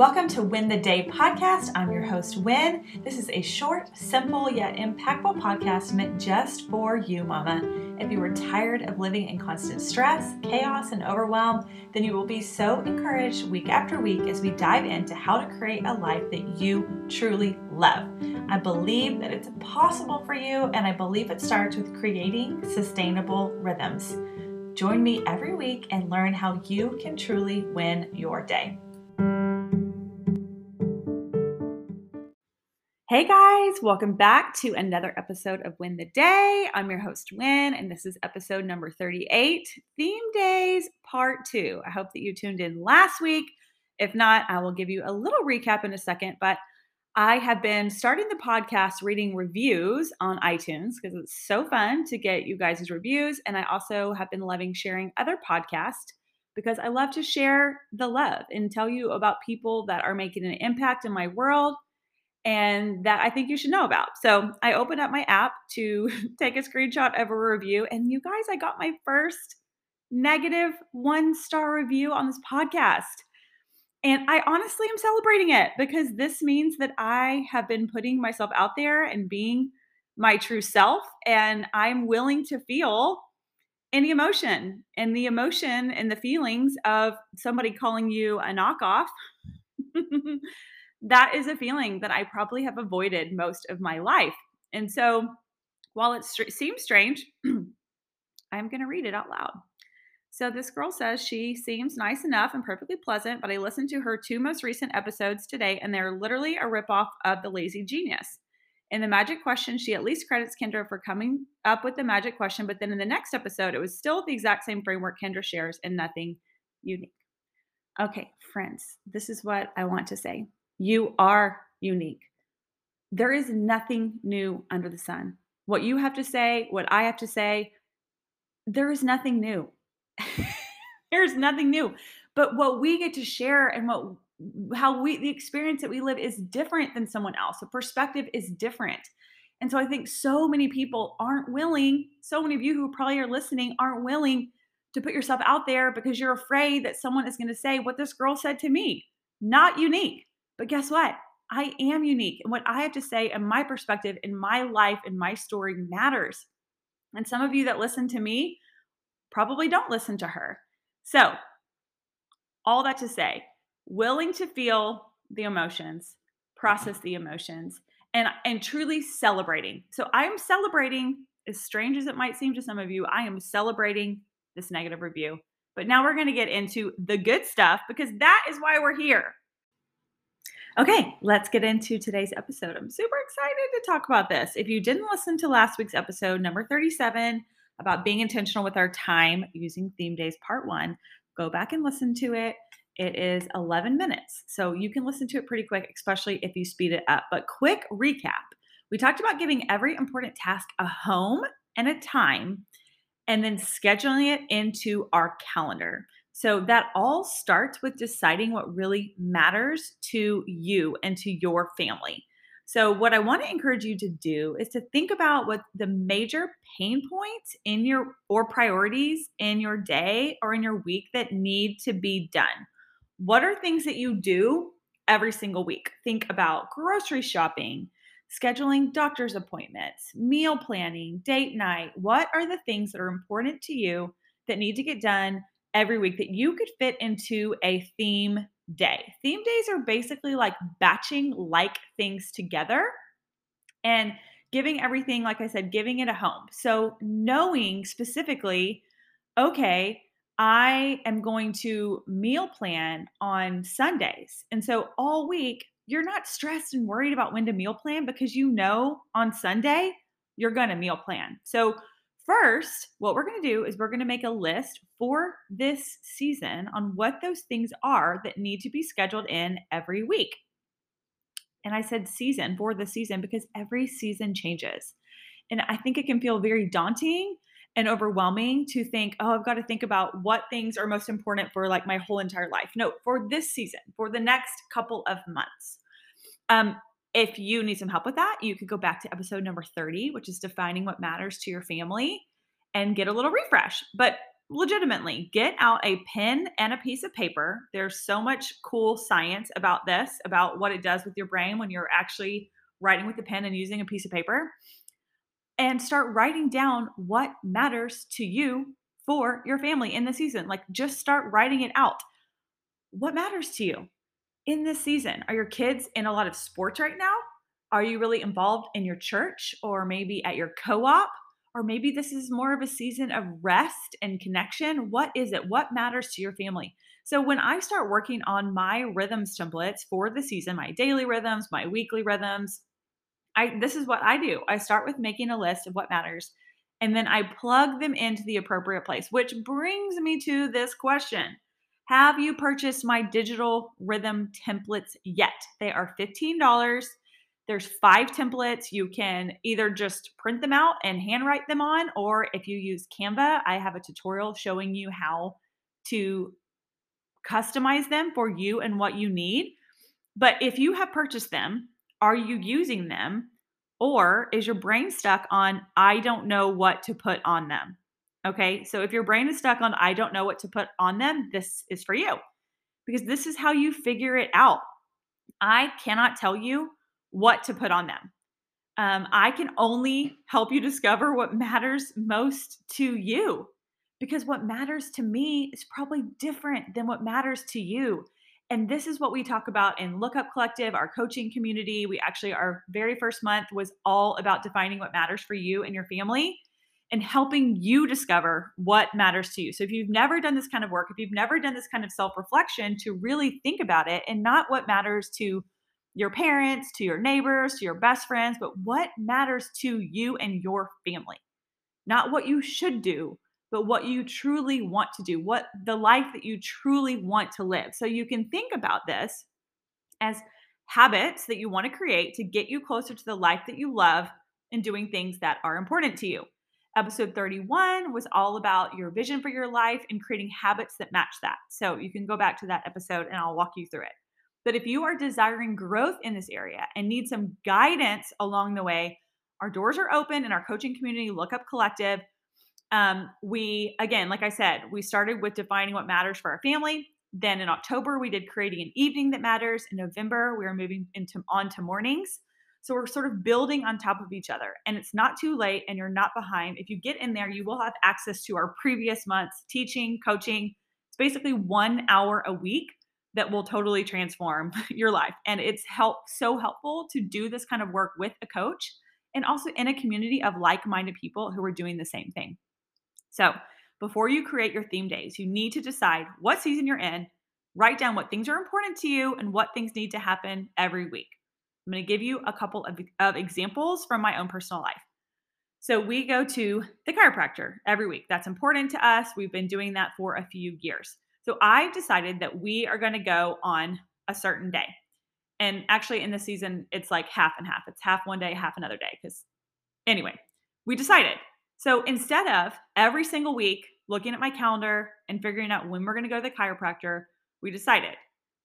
Welcome to Win the Day podcast. I'm your host, Win. This is a short, simple, yet impactful podcast meant just for you, Mama. If you are tired of living in constant stress, chaos, and overwhelm, then you will be so encouraged week after week as we dive into how to create a life that you truly love. I believe that it's possible for you, and I believe it starts with creating sustainable rhythms. Join me every week and learn how you can truly win your day. Hey guys, welcome back to another episode of Win the Day. I'm your host, Win, and this is episode number 38 Theme Days Part 2. I hope that you tuned in last week. If not, I will give you a little recap in a second, but I have been starting the podcast reading reviews on iTunes because it's so fun to get you guys' reviews. And I also have been loving sharing other podcasts because I love to share the love and tell you about people that are making an impact in my world and that I think you should know about. So I opened up my app to take a screenshot of a review. And you guys, I got my first negative one star review on this podcast. And I honestly am celebrating it because this means that I have been putting myself out there and being my true self. And I'm willing to feel any emotion and the emotion and the feelings of somebody calling you a knockoff that is a feeling that I probably have avoided most of my life. And so while it seems strange, I'm going to read it out loud. So this girl says she seems nice enough and perfectly pleasant, but I listened to her two most recent episodes today, and they're literally a ripoff of The Lazy Genius. In the magic question, she at least credits Kendra for coming up with the magic question, but then in the next episode, it was still the exact same framework Kendra shares and nothing unique. Okay, friends, this is what I want to say. You are unique. There is nothing new under the sun. What you have to say, what I have to say, there is nothing new. There's nothing new. But what we get to share and what how we the experience that we live is different than someone else. The perspective is different. And so I think so many people aren't willing, so many of you who probably are listening aren't willing to put yourself out there because you're afraid that someone is going to say what this girl said to me. Not unique. But guess what? I am unique. And what I have to say and my perspective in my life and my story matters. And some of you that listen to me probably don't listen to her. So, all that to say, willing to feel the emotions, process the emotions, and and truly celebrating. So, I am celebrating as strange as it might seem to some of you, I am celebrating this negative review. But now we're going to get into the good stuff because that is why we're here. Okay, let's get into today's episode. I'm super excited to talk about this. If you didn't listen to last week's episode, number 37, about being intentional with our time using theme days, part one, go back and listen to it. It is 11 minutes. So you can listen to it pretty quick, especially if you speed it up. But quick recap we talked about giving every important task a home and a time, and then scheduling it into our calendar. So that all starts with deciding what really matters to you and to your family. So, what I want to encourage you to do is to think about what the major pain points in your or priorities in your day or in your week that need to be done. What are things that you do every single week? Think about grocery shopping, scheduling doctor's appointments, meal planning, date night. What are the things that are important to you that need to get done every week that you could fit into a theme day. Theme days are basically like batching like things together and giving everything, like I said, giving it a home. So knowing specifically, okay, I am going to meal plan on Sundays. And so all week, you're not stressed and worried about when to meal plan because you know on Sunday you're going to meal plan. So First, what we're going to do is we're going to make a list for this season on what those things are that need to be scheduled in every week. And I said season for the season because every season changes. And I think it can feel very daunting and overwhelming to think, oh, I've got to think about what things are most important for like my whole entire life. No, for this season, for the next couple of months. Um, if you need some help with that, you could go back to episode number 30, which is defining what matters to your family and get a little refresh. But legitimately get out a pen and a piece of paper. There's so much cool science about this, about what it does with your brain when you're actually writing with a pen and using a piece of paper. And start writing down what matters to you for your family in the season. Like just start writing it out. What matters to you in this season? Are your kids in a lot of sports right now? Are you really involved in your church or maybe at your co op? Or maybe this is more of a season of rest and connection. What is it? What matters to your family? So, when I start working on my rhythms templates for the season, my daily rhythms, my weekly rhythms, I this is what I do. I start with making a list of what matters and then I plug them into the appropriate place, which brings me to this question. Have you purchased my digital rhythm templates yet? They are $15. There's five templates. You can either just print them out and handwrite them on, or if you use Canva, I have a tutorial showing you how to customize them for you and what you need. But if you have purchased them, are you using them? Or is your brain stuck on, I don't know what to put on them? Okay. So if your brain is stuck on, I don't know what to put on them, this is for you because this is how you figure it out. I cannot tell you what to put on them. Um, I can only help you discover what matters most to you because what matters to me is probably different than what matters to you. And this is what we talk about in Lookup Collective, our coaching community. We actually, our very first month was all about defining what matters for you and your family and helping you discover what matters to you. So if you've never done this kind of work, if you've never done this kind of self reflection to really think about it and not what matters to your parents, to your neighbors, to your best friends, but what matters to you and your family. Not what you should do, but what you truly want to do, what the life that you truly want to live. So you can think about this as habits that you want to create to get you closer to the life that you love and doing things that are important to you. Episode 31 was all about your vision for your life and creating habits that match that. So you can go back to that episode and I'll walk you through it. But if you are desiring growth in this area and need some guidance along the way, our doors are open in our coaching community, Lookup Collective. Um, we, again, like I said, we started with defining what matters for our family. Then in October, we did creating an evening that matters. In November, we are moving into on to mornings. So we're sort of building on top of each other. And it's not too late and you're not behind. If you get in there, you will have access to our previous months teaching, coaching. It's basically one hour a week that will totally transform your life. And it's help so helpful to do this kind of work with a coach and also in a community of like-minded people who are doing the same thing. So, before you create your theme days, you need to decide what season you're in, write down what things are important to you and what things need to happen every week. I'm going to give you a couple of, of examples from my own personal life. So we go to the chiropractor every week. That's important to us. We've been doing that for a few years. So I've decided that we are going to go on a certain day. And actually, in the season, it's like half and half. It's half one day, half another day. Because anyway, we decided. So instead of every single week looking at my calendar and figuring out when we're going to go to the chiropractor, we decided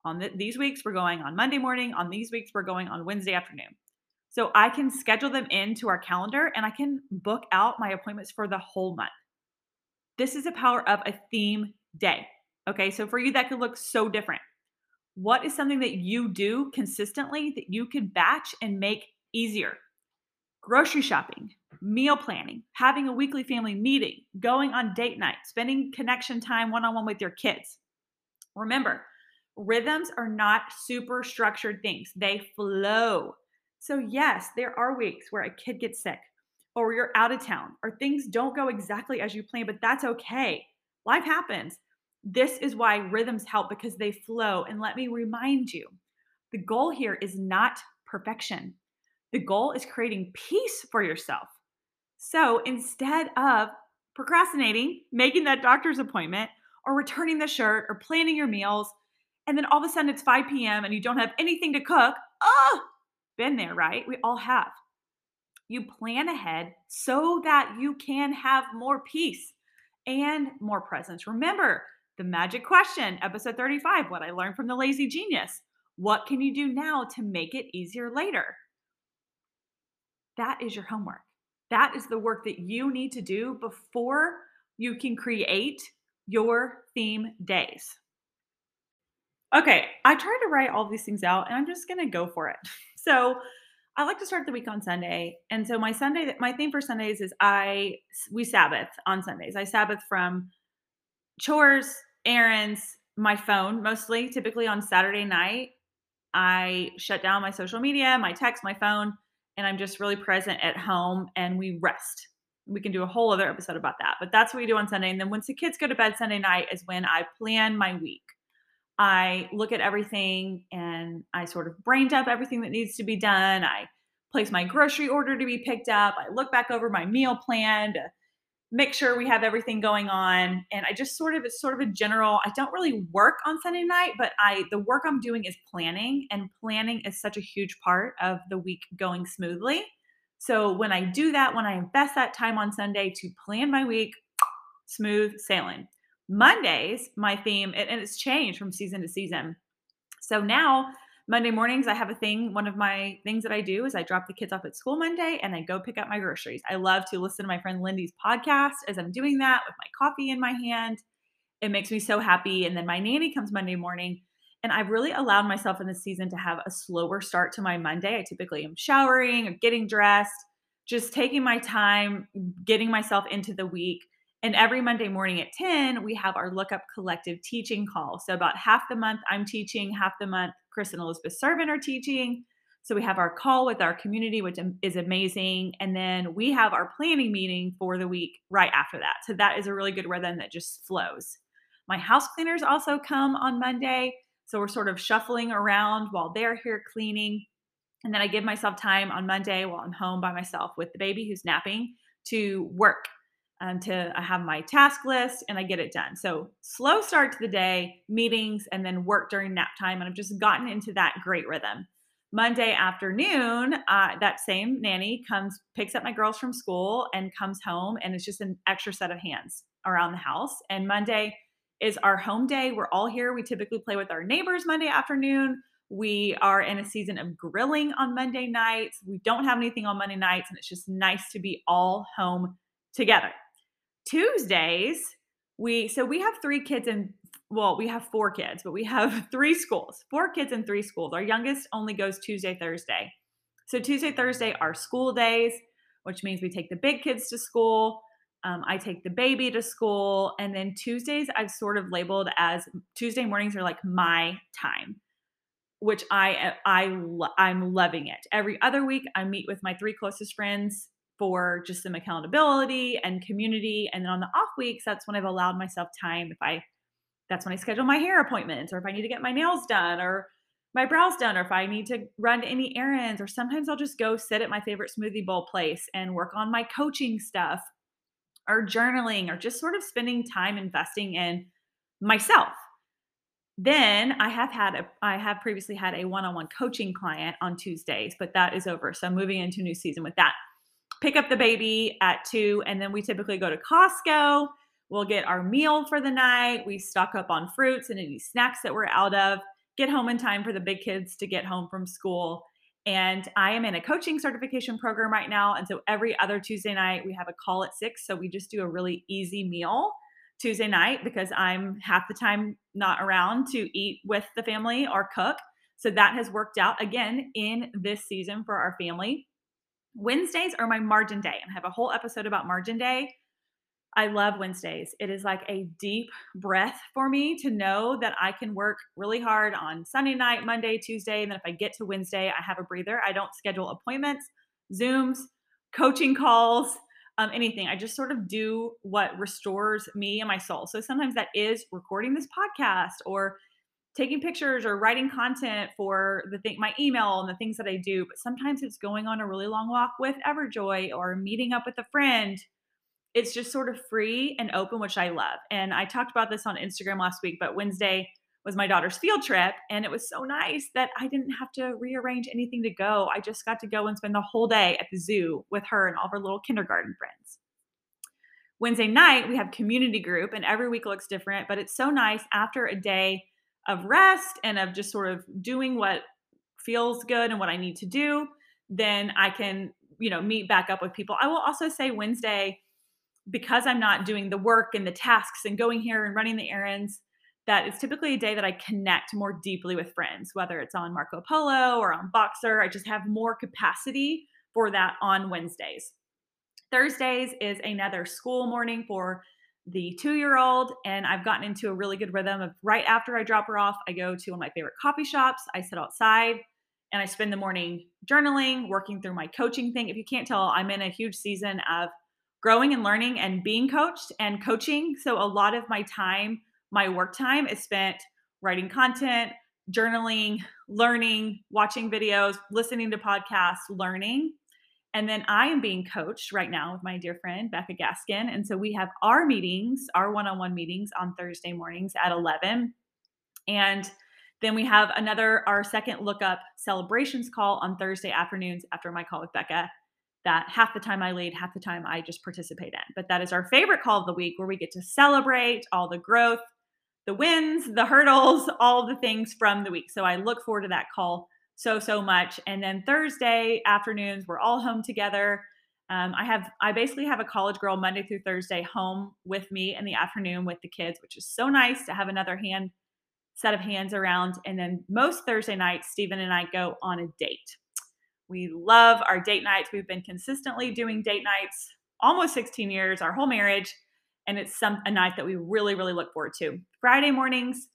on the, these weeks, we're going on Monday morning. On these weeks, we're going on Wednesday afternoon. So I can schedule them into our calendar and I can book out my appointments for the whole month. This is the power of a theme day. Okay, so for you, that could look so different. What is something that you do consistently that you could batch and make easier? Grocery shopping, meal planning, having a weekly family meeting, going on date night, spending connection time one on one with your kids. Remember, Rhythms are not super structured things, they flow. So, yes, there are weeks where a kid gets sick or you're out of town or things don't go exactly as you plan, but that's okay. Life happens. This is why rhythms help because they flow. And let me remind you the goal here is not perfection, the goal is creating peace for yourself. So, instead of procrastinating, making that doctor's appointment, or returning the shirt, or planning your meals, and then all of a sudden it's 5 p.m. and you don't have anything to cook. Oh, been there, right? We all have. You plan ahead so that you can have more peace and more presence. Remember the magic question, episode 35, what I learned from the lazy genius. What can you do now to make it easier later? That is your homework. That is the work that you need to do before you can create your theme days. Okay, I tried to write all these things out and I'm just going to go for it. So, I like to start the week on Sunday. And so my Sunday my theme for Sundays is I we Sabbath on Sundays. I Sabbath from chores, errands, my phone mostly, typically on Saturday night. I shut down my social media, my text, my phone, and I'm just really present at home and we rest. We can do a whole other episode about that, but that's what we do on Sunday. And then once the kids go to bed Sunday night is when I plan my week. I look at everything and I sort of brain dump everything that needs to be done. I place my grocery order to be picked up. I look back over my meal plan to make sure we have everything going on. And I just sort of, it's sort of a general, I don't really work on Sunday night, but I, the work I'm doing is planning and planning is such a huge part of the week going smoothly. So when I do that, when I invest that time on Sunday to plan my week, smooth sailing. Mondays, my theme, and, it's changed from season to season. So now, Monday mornings, I have a thing. One of my things that I do is I drop the kids off at school Monday and I go pick up my groceries. I love to listen to my friend Lindy's podcast as I'm doing that with my coffee in my hand. It makes me so happy. And then my nanny comes Monday morning. And I've really allowed myself in this season to have a slower start to my Monday. I typically am showering or getting dressed, just taking my time, getting myself into the week and every Monday morning at 10, we have our Look Up Collective teaching call. So, about half the month, I'm teaching, half the month, Chris and Elizabeth Servant are teaching. So, we have our call with our community, which is amazing. And then we have our planning meeting for the week right after that. So, that is a really good rhythm that just flows. My house cleaners also come on Monday. So, we're sort of shuffling around while they're here cleaning. And then I give myself time on Monday while I'm home by myself with the baby who's napping to work um, to I have my task list and I get it done. So slow start to the day, meetings, and then work during nap time. And I've just gotten into that great rhythm. Monday afternoon, uh, that same nanny comes, picks up my girls from school and comes home, and it's just an extra set of hands around the house. And Monday is our home day. We're all here. We typically play with our neighbors Monday afternoon. We are in a season of grilling on Monday nights. We don't have anything on Monday nights, and it's just nice to be all home together. Tuesdays, we so we have three kids and well, we have four kids, but we have three schools, four kids in three schools. Our youngest only goes Tuesday, Thursday. So Tuesday, Thursday are school days, which means we take the big kids to school. Um, I take the baby to school, and then Tuesdays I've sort of labeled as Tuesday mornings are like my time, which I I I'm loving it. Every other week I meet with my three closest friends for just some accountability and community. And then on the off weeks, that's when I've allowed myself time. If I, that's when I schedule my hair appointments, or if I need to get my nails done, or my brows done, or if I need to run any errands, or sometimes I'll just go sit at my favorite smoothie bowl place and work on my coaching stuff, or journaling, or just sort of spending time investing in myself. Then I have had a I have previously had a one-on-one coaching client on Tuesdays, but that is over. So I'm moving into a new season with that pick up the baby at two, and then we typically go to Costco. We'll get our meal for the night. We stock up on fruits and any snacks that we're out of, get home in time for the big kids to get home from school. And I am in a coaching certification program right now. And so every other Tuesday night, we have a call at six. So we just do a really easy meal Tuesday night because I'm half the time not around to eat with the family or cook. So that has worked out again in this season for our family. Wednesdays are my margin day, and I have a whole episode about margin day. I love Wednesdays. It is like a deep breath for me to know that I can work really hard on Sunday night, Monday, Tuesday. And then if I get to Wednesday, I have a breather. I don't schedule appointments, Zooms, coaching calls, um, anything. I just sort of do what restores me and my soul. So sometimes that is recording this podcast or taking pictures or writing content for the thing my email and the things that I do, but sometimes it's going on a really long walk with Everjoy or meeting up with a friend. It's just sort of free and open, which I love. And I talked about this on Instagram last week, but Wednesday was my daughter's field trip and it was so nice that I didn't have to rearrange anything to go. I just got to go and spend the whole day at the zoo with her and all her little kindergarten friends. Wednesday night, we have community group, and every week looks different, but it's so nice after a day of rest and of just sort of doing what feels good and what I need to do, then I can, you know, meet back up with people. I will also say Wednesday, because I'm not doing the work and the tasks and going here and running the errands, that it's typically a day that I connect more deeply with friends, whether it's on Marco Polo or on Voxer. I just have more capacity for that on Wednesdays. Thursdays is another school morning for the two year old, and I've gotten into a really good rhythm of right after I drop her off, I go to one of my favorite coffee shops. I sit outside and I spend the morning journaling, working through my coaching thing. If you can't tell, I'm in a huge season of growing and learning and being coached and coaching. So a lot of my time, my work time is spent writing content, journaling, learning, watching videos, listening to podcasts, learning. And then I am being coached right now with my dear friend, Becca Gaskin. And so we have our meetings, our one on one meetings on Thursday mornings at 11. And then we have another, our second lookup celebrations call on Thursday afternoons after my call with Becca. That half the time I lead, half the time I just participate in. But that is our favorite call of the week where we get to celebrate all the growth, the wins, the hurdles, all the things from the week. So I look forward to that call so so much. And then Thursday afternoons, we're all home together. Um, I have I basically have a college girl Monday through Thursday home with me in the afternoon with the kids, which is so nice to have another hand set of hands around. And then most Thursday nights, Stephen and I go on a date. We love our date nights. We've been consistently doing date nights almost 16 years, our whole marriage, and it's some a night that we really really look forward to. Friday mornings,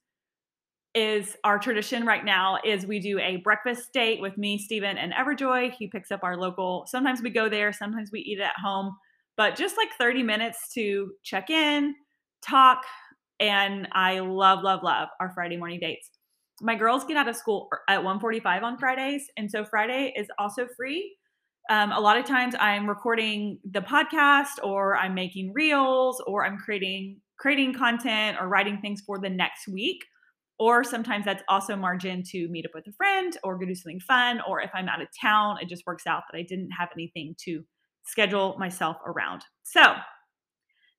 is our tradition right now is we do a breakfast date with me, Stephen, and Everjoy. He picks up our local. Sometimes we go there, sometimes we eat at home, but just like 30 minutes to check in, talk, and I love, love, love our Friday morning dates. My girls get out of school at 1:45 on Fridays, and so Friday is also free. Um, a lot of times I'm recording the podcast, or I'm making reels, or I'm creating creating content or writing things for the next week. Or sometimes that's also margin to meet up with a friend or go do something fun. Or if I'm out of town, it just works out that I didn't have anything to schedule myself around. So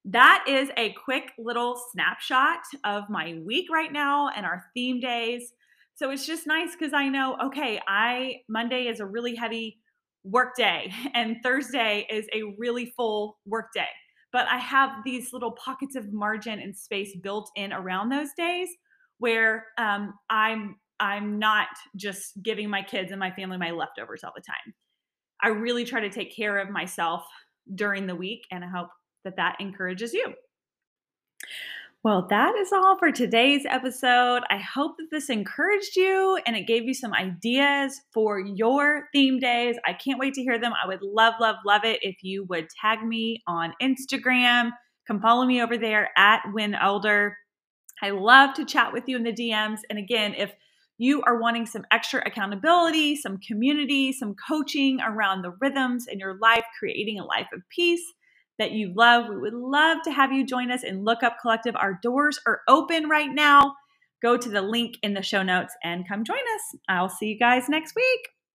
that is a quick little snapshot of my week right now and our theme days. So it's just nice because I know, okay, I Monday is a really heavy work day and Thursday is a really full work day. But I have these little pockets of margin and space built in around those days where um, I'm I'm not just giving my kids and my family my leftovers all the time. I really try to take care of myself during the week, and I hope that that encourages you. Well, that is all for today's episode. I hope that this encouraged you and it gave you some ideas for your theme days. I can't wait to hear them. I would love, love, love it if you would tag me on Instagram. Come follow me over there at Win Elder. I love to chat with you in the DMs. And again, if you are wanting some extra accountability, some community, some coaching around the rhythms in your life, creating a life of peace that you love, we would love to have you join us in Look Up Collective. Our doors are open right now. Go to the link in the show notes and come join us. I'll see you guys next week.